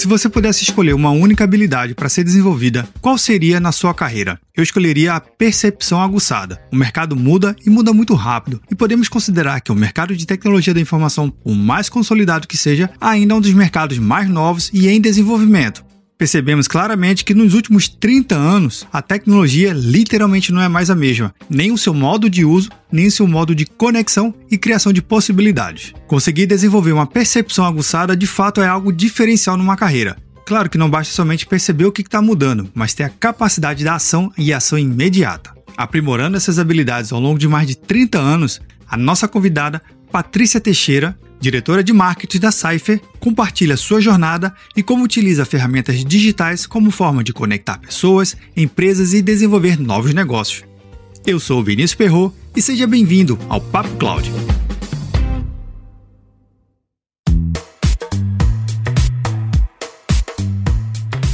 Se você pudesse escolher uma única habilidade para ser desenvolvida, qual seria na sua carreira? Eu escolheria a percepção aguçada. O mercado muda e muda muito rápido, e podemos considerar que o mercado de tecnologia da informação, o mais consolidado que seja, ainda é um dos mercados mais novos e em desenvolvimento percebemos claramente que nos últimos 30 anos a tecnologia literalmente não é mais a mesma, nem o seu modo de uso, nem o seu modo de conexão e criação de possibilidades. Conseguir desenvolver uma percepção aguçada de fato é algo diferencial numa carreira. Claro que não basta somente perceber o que está mudando, mas ter a capacidade da ação e ação imediata. Aprimorando essas habilidades ao longo de mais de 30 anos, a nossa convidada, Patrícia Teixeira, diretora de marketing da Cypher, compartilha sua jornada e como utiliza ferramentas digitais como forma de conectar pessoas, empresas e desenvolver novos negócios. Eu sou o Vinícius Perro e seja bem-vindo ao Papo Cloud.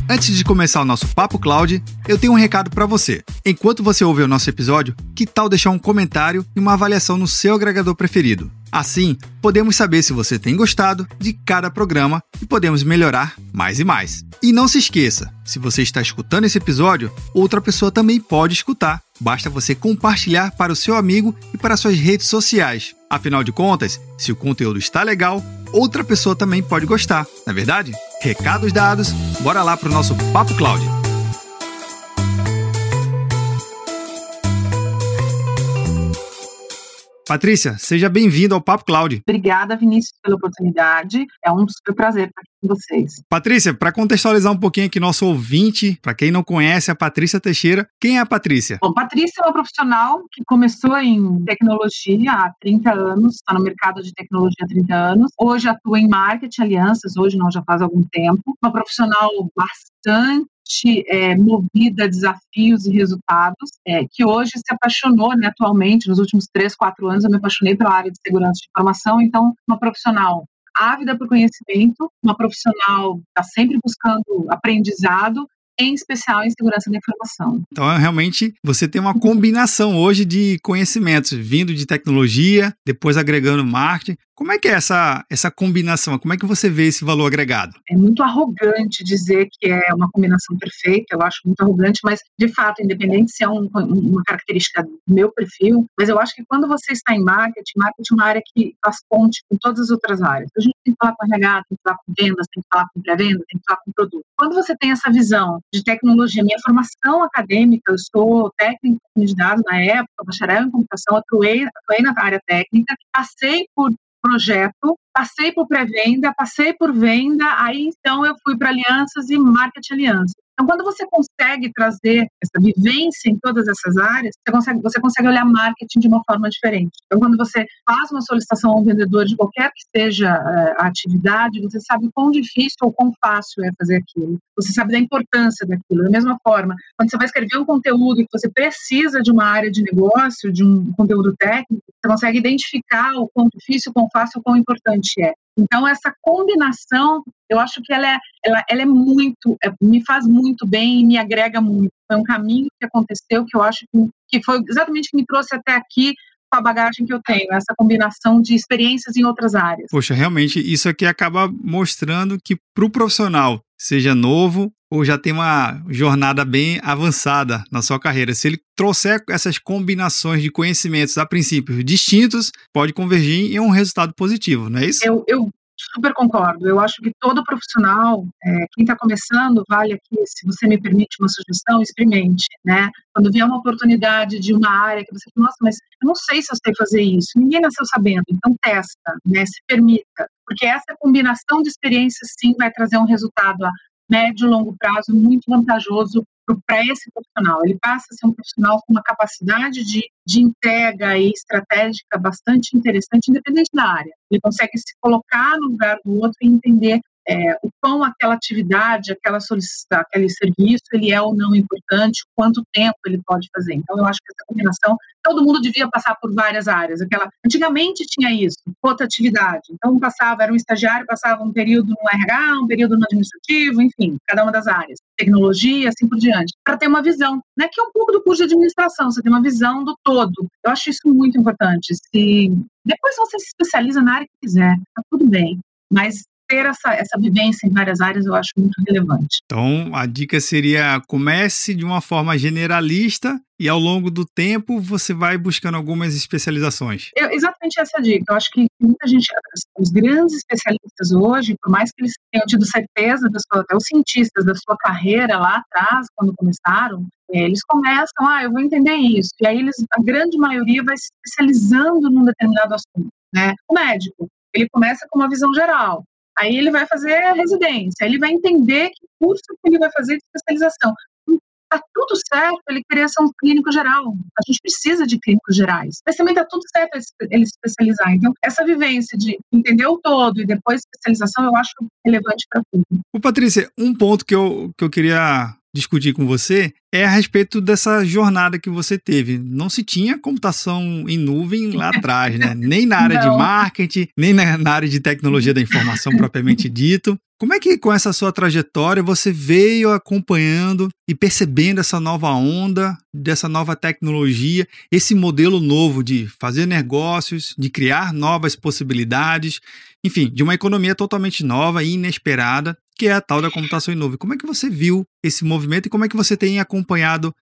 Antes de começar o nosso Papo Cloud, eu tenho um recado para você. Enquanto você ouve o nosso episódio, que tal deixar um comentário e uma avaliação no seu agregador preferido? Assim, podemos saber se você tem gostado de cada programa e podemos melhorar mais e mais. E não se esqueça, se você está escutando esse episódio, outra pessoa também pode escutar. Basta você compartilhar para o seu amigo e para suas redes sociais. Afinal de contas, se o conteúdo está legal, outra pessoa também pode gostar, não é verdade? Recados dados, bora lá para o nosso Papo Cloud. Patrícia, seja bem-vinda ao Papo Cloud. Obrigada, Vinícius, pela oportunidade. É um super prazer estar aqui com vocês. Patrícia, para contextualizar um pouquinho aqui nosso ouvinte, para quem não conhece a Patrícia Teixeira, quem é a Patrícia? Bom, Patrícia é uma profissional que começou em tecnologia há 30 anos, está no mercado de tecnologia há 30 anos. Hoje atua em marketing, alianças, hoje não, já faz algum tempo. Uma profissional bastante é, movida a desafios e resultados, é, que hoje se apaixonou, né, atualmente, nos últimos três, quatro anos, eu me apaixonei pela área de segurança de informação, então, uma profissional ávida por conhecimento, uma profissional está sempre buscando aprendizado, em especial em segurança da informação. Então, realmente, você tem uma combinação hoje de conhecimentos vindo de tecnologia, depois agregando marketing. Como é que é essa, essa combinação? Como é que você vê esse valor agregado? É muito arrogante dizer que é uma combinação perfeita, eu acho muito arrogante, mas de fato, independente se é um, uma característica do meu perfil, mas eu acho que quando você está em marketing, marketing é uma área que faz ponte com todas as outras áreas. A gente tem que falar com RH, tem que falar com vendas, tem que falar com pré-venda, tem que falar com produto. Quando você tem essa visão de tecnologia, minha formação acadêmica, eu sou técnica de dados na época, bacharel em computação, atuei, atuei na área técnica, passei por projeto, passei por pré-venda, passei por venda, aí então eu fui para alianças e marketing alianças. Então, quando você consegue trazer essa vivência em todas essas áreas, você consegue, você consegue olhar marketing de uma forma diferente. Então, quando você faz uma solicitação a um vendedor de qualquer que seja uh, a atividade, você sabe quão difícil ou quão fácil é fazer aquilo. Você sabe da importância daquilo. Da mesma forma, quando você vai escrever um conteúdo e você precisa de uma área de negócio, de um conteúdo técnico, você consegue identificar o quão difícil, o quão fácil, o quão importante é. Então, essa combinação, eu acho que ela é, ela, ela é muito, é, me faz muito bem e me agrega muito. Foi um caminho que aconteceu que eu acho que, que foi exatamente que me trouxe até aqui com a bagagem que eu tenho, essa combinação de experiências em outras áreas. Poxa, realmente, isso aqui acaba mostrando que para o profissional, seja novo ou já tem uma jornada bem avançada na sua carreira. Se ele trouxer essas combinações de conhecimentos a princípios distintos, pode convergir em um resultado positivo, não é isso? Eu, eu super concordo. Eu acho que todo profissional, é, quem está começando, vale aqui, se você me permite uma sugestão, experimente, né? Quando vier uma oportunidade de uma área que você fala, nossa, mas eu não sei se eu sei fazer isso. Ninguém nasceu sabendo, então testa, né? Se permita, porque essa combinação de experiências sim vai trazer um resultado a médio e longo prazo muito vantajoso para esse profissional. Ele passa a ser um profissional com uma capacidade de, de entrega e estratégica bastante interessante, independente da área. Ele consegue se colocar no lugar do outro e entender é, o quão aquela atividade, aquela solicitação, aquele serviço, ele é ou não importante, quanto tempo ele pode fazer. Então, eu acho que essa combinação, todo mundo devia passar por várias áreas. Aquela, antigamente tinha isso, rotatividade. Então, passava, era um estagiário, passava um período no RH, um período no administrativo, enfim, cada uma das áreas. Tecnologia, assim por diante. Para ter uma visão, né, que é um pouco do curso de administração, você tem uma visão do todo. Eu acho isso muito importante. Se depois você se especializa na área que quiser, tá tudo bem. Mas ter essa, essa vivência em várias áreas eu acho muito relevante. Então, a dica seria comece de uma forma generalista e ao longo do tempo você vai buscando algumas especializações. Eu, exatamente essa dica. Eu acho que muita gente, os grandes especialistas hoje, por mais que eles tenham tido certeza, até os cientistas da sua carreira lá atrás, quando começaram, é, eles começam, ah, eu vou entender isso. E aí eles, a grande maioria vai se especializando num determinado assunto. Né? O médico, ele começa com uma visão geral. Aí ele vai fazer a residência, ele vai entender que curso que ele vai fazer de especialização tá tudo certo ele querer ser um clínico geral. A gente precisa de clínicos gerais. Mas também tá tudo certo ele se especializar. Então, essa vivência de entender o todo e depois especialização, eu acho relevante para tudo. O Patrícia, um ponto que eu, que eu queria discutir com você é a respeito dessa jornada que você teve. Não se tinha computação em nuvem lá atrás, né? Nem na área Não. de marketing, nem na, na área de tecnologia da informação propriamente dito. Como é que com essa sua trajetória você veio acompanhando e percebendo essa nova onda, dessa nova tecnologia, esse modelo novo de fazer negócios, de criar novas possibilidades, enfim, de uma economia totalmente nova e inesperada que é a tal da computação em nuvem. Como é que você viu esse movimento e como é que você tem acompanhado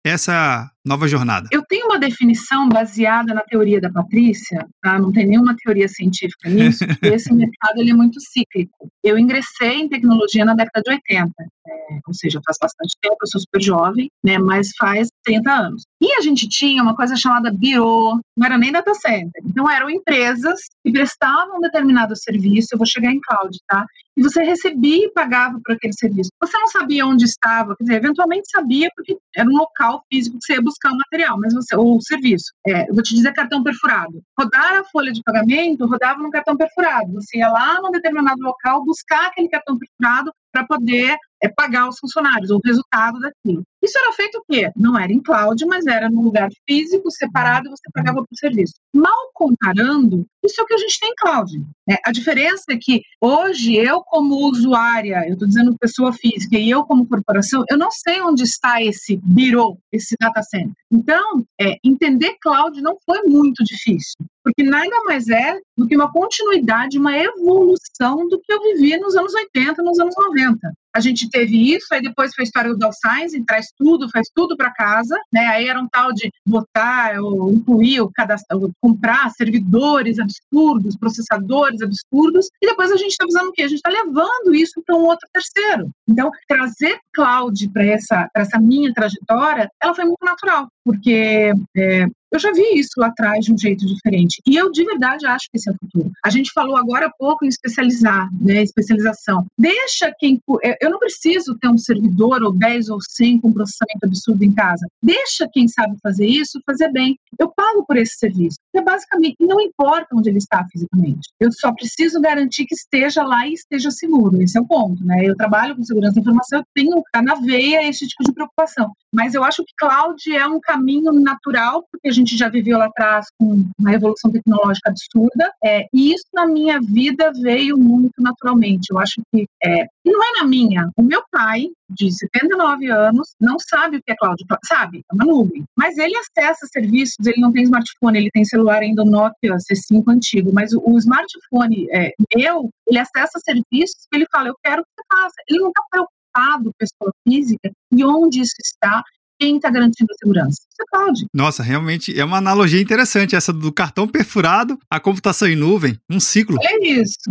essa nova jornada? Eu tenho uma definição baseada na teoria da Patrícia, tá? não tem nenhuma teoria científica nisso, esse mercado ele é muito cíclico. Eu ingressei em tecnologia na década de 80, é, ou seja, faz bastante tempo, eu sou super jovem, né, mas faz 30 anos. E a gente tinha uma coisa chamada birô, não era nem data center. Então eram empresas que prestavam um determinado serviço, eu vou chegar em cloud, tá? E você recebia e pagava por aquele serviço. Você não sabia onde estava, quer dizer, eventualmente sabia porque era um local físico que você ia buscar o material, mas você, ou o serviço. É, vou te dizer cartão perfurado. Rodar a folha de pagamento, rodava no cartão perfurado. Você ia lá num determinado local buscar aquele cartão perfurado para poder é, pagar os funcionários, o resultado daquilo. Isso era feito o quê? Não era em cloud, mas era num lugar físico, separado, você pagava por serviço. Mal comparando, isso é o que a gente tem em cloud. Né? A diferença é que hoje eu, como usuária, eu estou dizendo pessoa física, e eu, como corporação, eu não sei onde está esse birô, esse data center. Então, é, entender cloud não foi muito difícil, porque nada mais é do que uma continuidade, uma evolução do que eu vivi nos anos 80, nos anos 90 a gente teve isso, aí depois foi a história do Science, traz tudo, faz tudo para casa, né? Aí era um tal de botar ou incluir, ou cadastrar, ou comprar servidores absurdos, processadores absurdos, e depois a gente está usando o quê? A gente está levando isso para um outro terceiro. Então, trazer cloud para essa, essa minha trajetória, ela foi muito natural, porque é, eu já vi isso lá atrás de um jeito diferente. E eu de verdade acho que esse é o futuro. A gente falou agora há pouco em especializar, né? Especialização. Deixa quem. Eu não preciso ter um servidor ou 10 ou 100 com processamento absurdo em casa. Deixa quem sabe fazer isso fazer bem. Eu pago por esse serviço. Porque basicamente não importa onde ele está fisicamente. Eu só preciso garantir que esteja lá e esteja seguro. Esse é o ponto, né? Eu trabalho com segurança da informação, eu tenho na veia esse tipo de preocupação. Mas eu acho que cloud é um caminho natural, porque gente já viveu lá atrás com uma evolução tecnológica absurda, é, e isso na minha vida veio muito naturalmente. Eu acho que, é, não é na minha, o meu pai, de 79 anos, não sabe o que é cloud, sabe, é uma nuvem, mas ele acessa serviços, ele não tem smartphone, ele tem celular ainda Nokia C5 antigo, mas o, o smartphone é, meu, ele acessa serviços que ele fala, eu quero que você faça. Ele não está preocupado, pessoa física, e onde isso está, quem está garantindo a segurança? Você pode. Nossa, realmente é uma analogia interessante essa do cartão perfurado à computação em nuvem, um ciclo. É isso.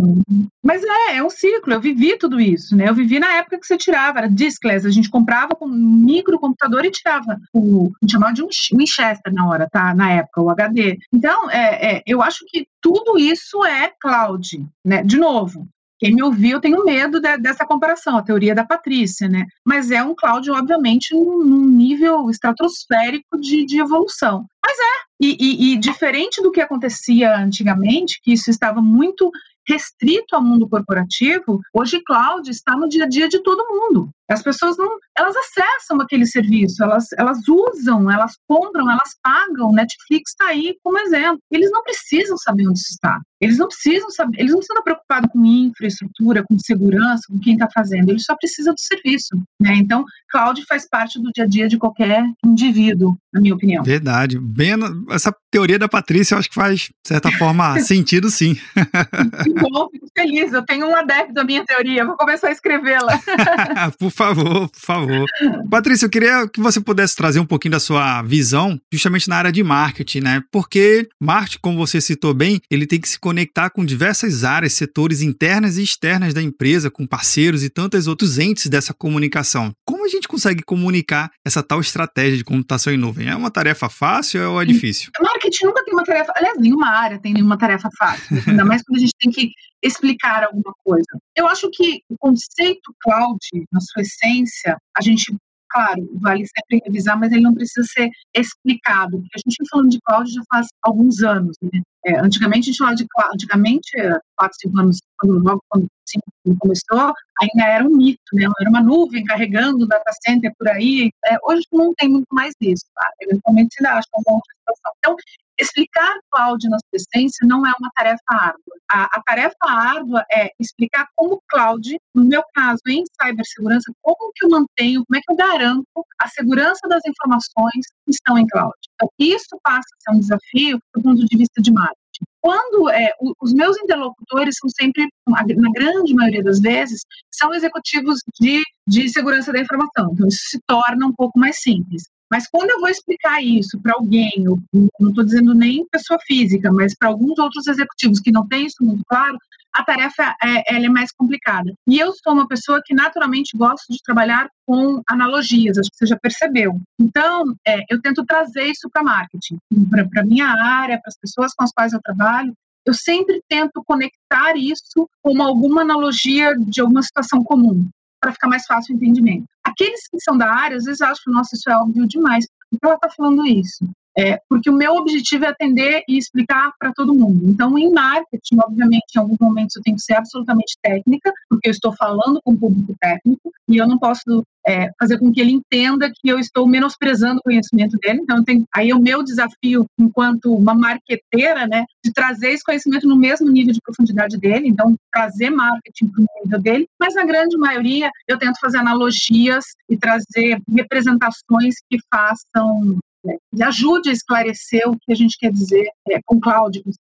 Mas é, é um ciclo. Eu vivi tudo isso, né? Eu vivi na época que você tirava, era diskless, a gente comprava com um microcomputador e tirava o, a gente chamava de um Winchester na hora, tá? Na época, o HD. Então, é, é, eu acho que tudo isso é cloud, né? De novo, quem me ouviu, eu tenho medo de, dessa comparação, a teoria da Patrícia, né? Mas é um Cláudio, obviamente, num, nível estratosférico de, de evolução. Mas é, e, e, e, diferente do que acontecia antigamente, que isso estava muito restrito ao mundo corporativo, hoje cloud está no dia a dia de todo mundo. As pessoas não, elas acessam aquele serviço, elas, elas usam, elas compram, elas pagam. Netflix está aí como exemplo. Eles não precisam saber onde está. Eles não precisam saber, eles não precisam estar preocupados com infraestrutura, com segurança, com quem está fazendo. Eles só precisam do serviço. Né? Então, cloud faz parte do dia a dia de qualquer indivíduo, na minha opinião. Verdade. Bem, essa teoria da Patrícia, eu acho que faz, de certa forma, sentido sim. Que bom, fico feliz. Eu tenho um adepto da minha teoria, vou começar a escrevê-la. por favor, por favor. Patrícia, eu queria que você pudesse trazer um pouquinho da sua visão, justamente na área de marketing, né? Porque marketing, como você citou bem, ele tem que se conectar com diversas áreas, setores internas e externas da empresa, com parceiros e tantos outros entes dessa comunicação. Como a gente consegue comunicar essa tal estratégia de computação em nuvem? É uma tarefa fácil ou é difícil? Marketing nunca tem uma tarefa, aliás, nenhuma área tem nenhuma tarefa fácil, ainda mais quando a gente tem que explicar alguma coisa. Eu acho que o conceito cloud, na sua essência, a gente claro, vale sempre revisar, mas ele não precisa ser explicado, porque a gente vem falando de cloud já faz alguns anos, né? É, antigamente a gente falava de antigamente, quatro, cinco anos, quando, logo quando cinco começou, ainda era um mito, né? Era uma nuvem carregando o data center por aí. É, hoje não tem muito mais isso, tá? Eventualmente se acha uma outra situação. Então, explicar cloud na sua essência não é uma tarefa árdua. A, a, tarefa árdua é explicar como cloud, no meu caso, em cibersegurança, como que eu mantenho, como é que eu garanto a segurança das informações que estão em cloud. Então, isso passa a ser um desafio do ponto de vista de marketing. Quando é, os meus interlocutores são sempre, na grande maioria das vezes, são executivos de, de segurança da informação. Então, isso se torna um pouco mais simples. Mas quando eu vou explicar isso para alguém, não estou dizendo nem pessoa física, mas para alguns outros executivos que não têm isso muito claro, a tarefa é, é mais complicada. E eu sou uma pessoa que naturalmente gosto de trabalhar com analogias, acho que você já percebeu. Então, é, eu tento trazer isso para marketing, para a minha área, para as pessoas com as quais eu trabalho. Eu sempre tento conectar isso com alguma analogia de alguma situação comum para ficar mais fácil o entendimento. Aqueles que são da área, às vezes acham nossa, isso é óbvio demais. Por que ela está falando isso? É, porque o meu objetivo é atender e explicar para todo mundo. Então, em marketing, obviamente, em alguns momentos eu tenho que ser absolutamente técnica, porque eu estou falando com o público técnico, e eu não posso é, fazer com que ele entenda que eu estou menosprezando o conhecimento dele. Então, tenho, aí é o meu desafio, enquanto uma marqueteira, né, de trazer esse conhecimento no mesmo nível de profundidade dele, então, trazer marketing para o nível dele, mas na grande maioria eu tento fazer analogias e trazer representações que façam né, e ajude a esclarecer o que a gente quer dizer é, com cloud, com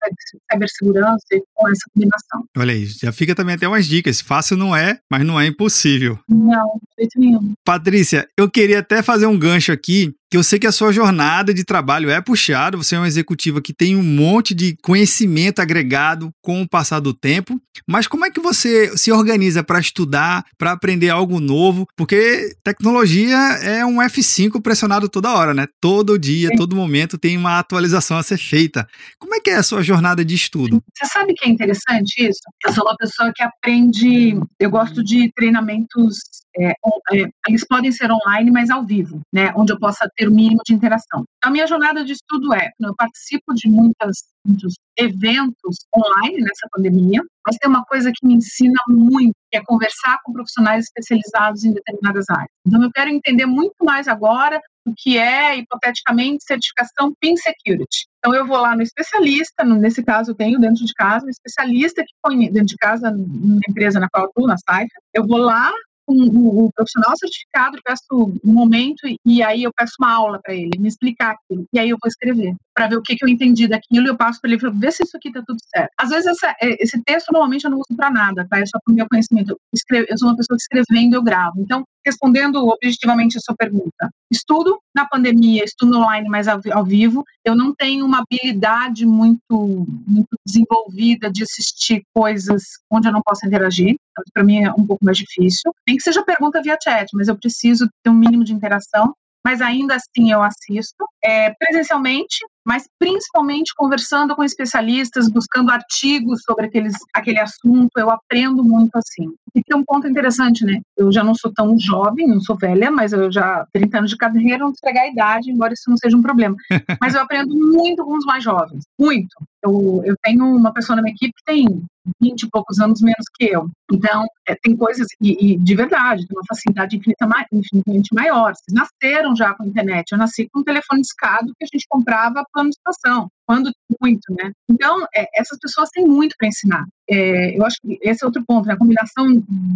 cibersegurança e com essa combinação. Olha aí, já fica também até umas dicas. Fácil não é, mas não é impossível. Não, de jeito nenhum. Patrícia, eu queria até fazer um gancho aqui que eu sei que a sua jornada de trabalho é puxada, você é uma executiva que tem um monte de conhecimento agregado com o passar do tempo, mas como é que você se organiza para estudar, para aprender algo novo? Porque tecnologia é um F5 pressionado toda hora, né? Todo dia, Sim. todo momento tem uma atualização a ser feita. Como é que é a sua jornada de estudo? Você sabe que é interessante isso? Eu sou uma pessoa que aprende, eu gosto de treinamentos é, é, eles podem ser online, mas ao vivo, né, onde eu possa ter o mínimo de interação. A minha jornada de estudo é, eu participo de muitas, muitos eventos online nessa pandemia, mas tem uma coisa que me ensina muito, que é conversar com profissionais especializados em determinadas áreas. Então, eu quero entender muito mais agora o que é, hipoteticamente, certificação PIN Security. Então, eu vou lá no especialista, nesse caso eu tenho dentro de casa um especialista que põe dentro de casa, na empresa na qual eu estou, na Saifa, eu vou lá, o, o, profissional certificado, peço um momento e aí eu peço uma aula para ele, me explicar aquilo. E aí eu vou escrever, para ver o que, que eu entendi daquilo e eu passo para ele, ver se isso aqui está tudo certo. Às vezes essa, é, esse texto normalmente eu não uso para nada, tá? É só para o meu conhecimento. Eu, escrevo, eu sou uma pessoa que escrevendo eu gravo. Então, respondendo objetivamente a sua pergunta, estudo na pandemia, estudo online, mas ao, ao vivo. Eu não tenho uma habilidade muito, muito desenvolvida de assistir coisas onde eu não posso interagir. Para mim é um pouco mais difícil. Nem que seja pergunta via chat, mas eu preciso ter um mínimo de interação mas ainda assim eu assisto é, presencialmente, mas principalmente conversando com especialistas, buscando artigos sobre aqueles, aquele assunto, eu aprendo muito assim. E tem um ponto interessante, né? Eu já não sou tão jovem, não sou velha, mas eu já 30 anos de carreira, não entregar a idade, embora isso não seja um problema. Mas eu aprendo muito com os mais jovens, muito. Eu, eu tenho uma pessoa na minha equipe que tem 20 e poucos anos menos que eu. Então, é, tem coisas, e, e, de verdade, tem uma facilidade infinita, infinitamente maior. Vocês nasceram já com a internet. Eu nasci com um telefone discado que a gente comprava plano de estação quando muito, né? Então, é, essas pessoas têm muito para ensinar. É, eu acho que esse é outro ponto, né? a combinação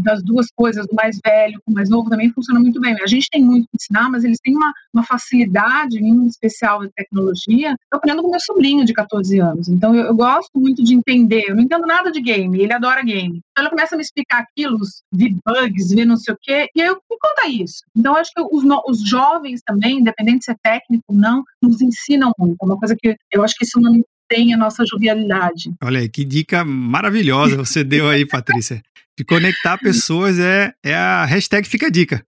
das duas coisas, do mais velho com o mais novo, também funciona muito bem. A gente tem muito para ensinar, mas eles têm uma, uma facilidade em especial de tecnologia. Eu aprendo com meu sobrinho de 14 anos, então eu, eu, gosto muito de entender. Eu não entendo nada de game, ele adora game. Então ele começa a me explicar aquilo, vi bugs, vi não sei o quê, e eu me conta isso. Então acho que os, os jovens também, independente se é técnico ou não, nos ensinam muito. É uma coisa que eu acho que isso não tem a nossa jovialidade. Olha aí, que dica maravilhosa você deu aí, Patrícia. De conectar pessoas é, é a hashtag Fica a Dica.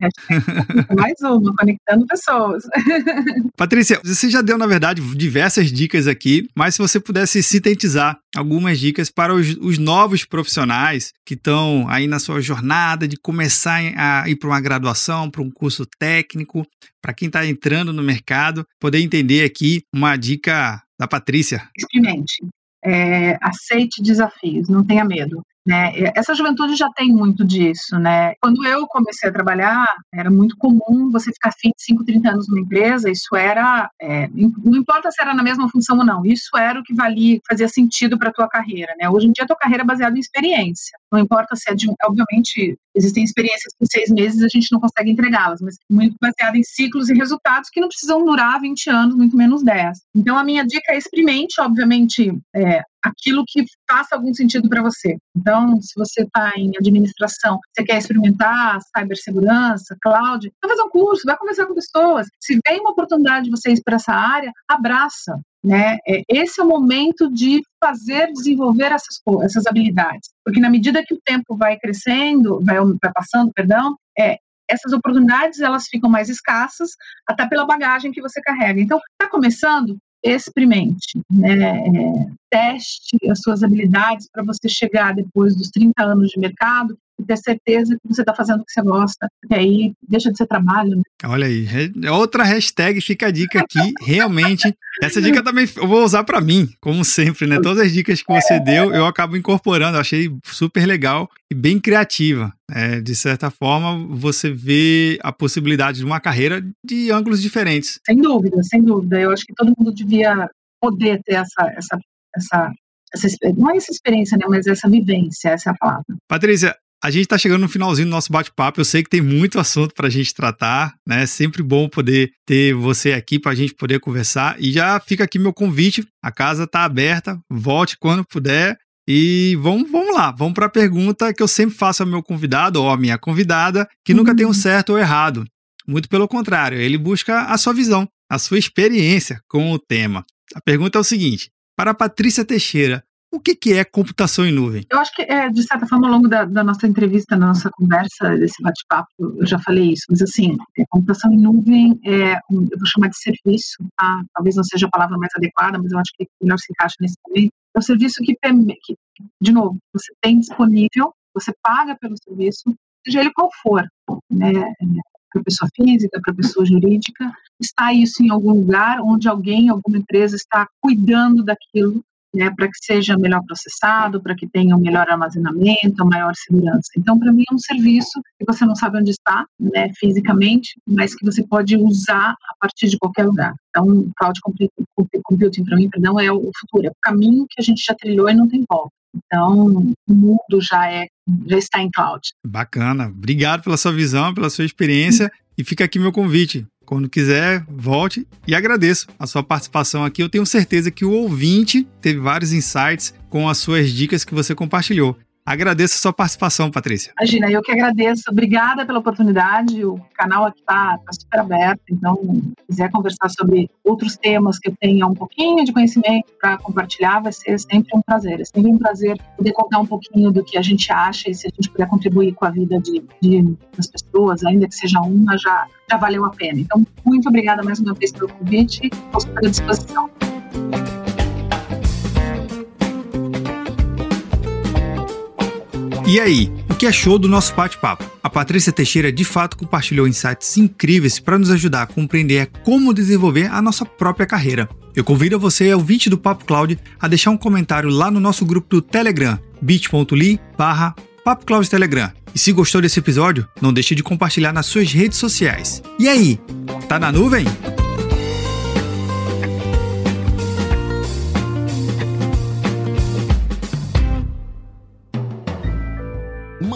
Mais uma, conectando pessoas. Patrícia, você já deu, na verdade, diversas dicas aqui, mas se você pudesse sintetizar algumas dicas para os, os novos profissionais que estão aí na sua jornada de começar a ir para uma graduação, para um curso técnico, para quem está entrando no mercado, poder entender aqui uma dica da Patrícia. Experimente. É, aceite desafios, não tenha medo. Né? Essa juventude já tem muito disso, né? Quando eu comecei a trabalhar, era muito comum você ficar 25, 30 anos numa empresa, isso era, é, não importa se era na mesma função ou não, isso era o que valia, fazia sentido para a tua carreira, né? Hoje em dia a tua carreira é baseada em experiência, não importa se é de, obviamente, existem experiências que em seis meses a gente não consegue entregá-las, mas muito baseada em ciclos e resultados que não precisam durar 20 anos, muito menos 10. Então a minha dica é experimente, obviamente, é, aquilo que faça algum sentido para você. Então, se você está em administração, você quer experimentar cibersegurança, cloud, vai fazer um curso, vai conversar com pessoas. Se vem uma oportunidade de você ir para essa área, abraça. Né? É, esse é o momento de fazer desenvolver essas, essas habilidades, porque na medida que o tempo vai crescendo, vai, vai passando, perdão, é, essas oportunidades elas ficam mais escassas, até pela bagagem que você carrega. Então, está começando, experimente, né? É, teste as suas habilidades para você chegar depois dos 30 anos de mercado e ter certeza que você está fazendo o que você gosta, porque aí deixa de ser trabalho. Né? Olha aí, outra hashtag fica a dica aqui, realmente, essa dica também eu vou usar para mim, como sempre, né? Todas as dicas que você deu, eu acabo incorporando, eu achei super legal e bem criativa. É, de certa forma, você vê a possibilidade de uma carreira de ângulos diferentes. Sem dúvida, sem dúvida. Eu acho que todo mundo devia poder ter essa, essa, essa essa, não é essa experiência, né, mas essa vivência, essa é a palavra. Patrícia, a gente está chegando no finalzinho do nosso bate-papo. Eu sei que tem muito assunto para a gente tratar, né? É sempre bom poder ter você aqui para a gente poder conversar. E já fica aqui meu convite. A casa está aberta. Volte quando puder. E vamos, vamos lá, vamos para a pergunta que eu sempre faço ao meu convidado ou à minha convidada, que nunca tem um uhum. certo ou errado. Muito pelo contrário, ele busca a sua visão, a sua experiência com o tema. A pergunta é o seguinte: para Patrícia Teixeira, o que, que é computação em nuvem? Eu acho que, é, de certa forma, ao longo da, da nossa entrevista, da nossa conversa, desse bate-papo, eu já falei isso, mas assim, é, computação em nuvem é, eu vou chamar de serviço, tá? talvez não seja a palavra mais adequada, mas eu acho que melhor se encaixa nesse momento. É um serviço que, que, de novo, você tem disponível, você paga pelo serviço, seja ele qual for, né? para pessoa física, para pessoa jurídica, está isso em algum lugar onde alguém, alguma empresa está cuidando daquilo né, para que seja melhor processado, para que tenha um melhor armazenamento, maior segurança. Então, para mim, é um serviço que você não sabe onde está, né, fisicamente, mas que você pode usar a partir de qualquer lugar. Então, cloud computing, para mim, perdão, é o futuro, é o caminho que a gente já trilhou e não tem volta. Então, o mundo já é já está em cloud. Bacana. Obrigado pela sua visão, pela sua experiência. E fica aqui meu convite. Quando quiser, volte e agradeço a sua participação aqui. Eu tenho certeza que o ouvinte teve vários insights com as suas dicas que você compartilhou. Agradeço a sua participação, Patrícia. Imagina, eu que agradeço. Obrigada pela oportunidade. O canal aqui está tá super aberto, então, se quiser conversar sobre outros temas que eu tenha um pouquinho de conhecimento para compartilhar, vai ser sempre um prazer. É sempre um prazer poder contar um pouquinho do que a gente acha e se a gente puder contribuir com a vida de, de das pessoas, ainda que seja uma, já, já valeu a pena. Então, muito obrigada mais uma vez pelo convite. Estou à disposição. E aí, o que achou do nosso bate-papo? A Patrícia Teixeira de fato compartilhou insights incríveis para nos ajudar a compreender como desenvolver a nossa própria carreira. Eu convido você, ouvinte do Papo Cloud, a deixar um comentário lá no nosso grupo do Telegram bit.ly barra Telegram. E se gostou desse episódio, não deixe de compartilhar nas suas redes sociais. E aí, tá na nuvem?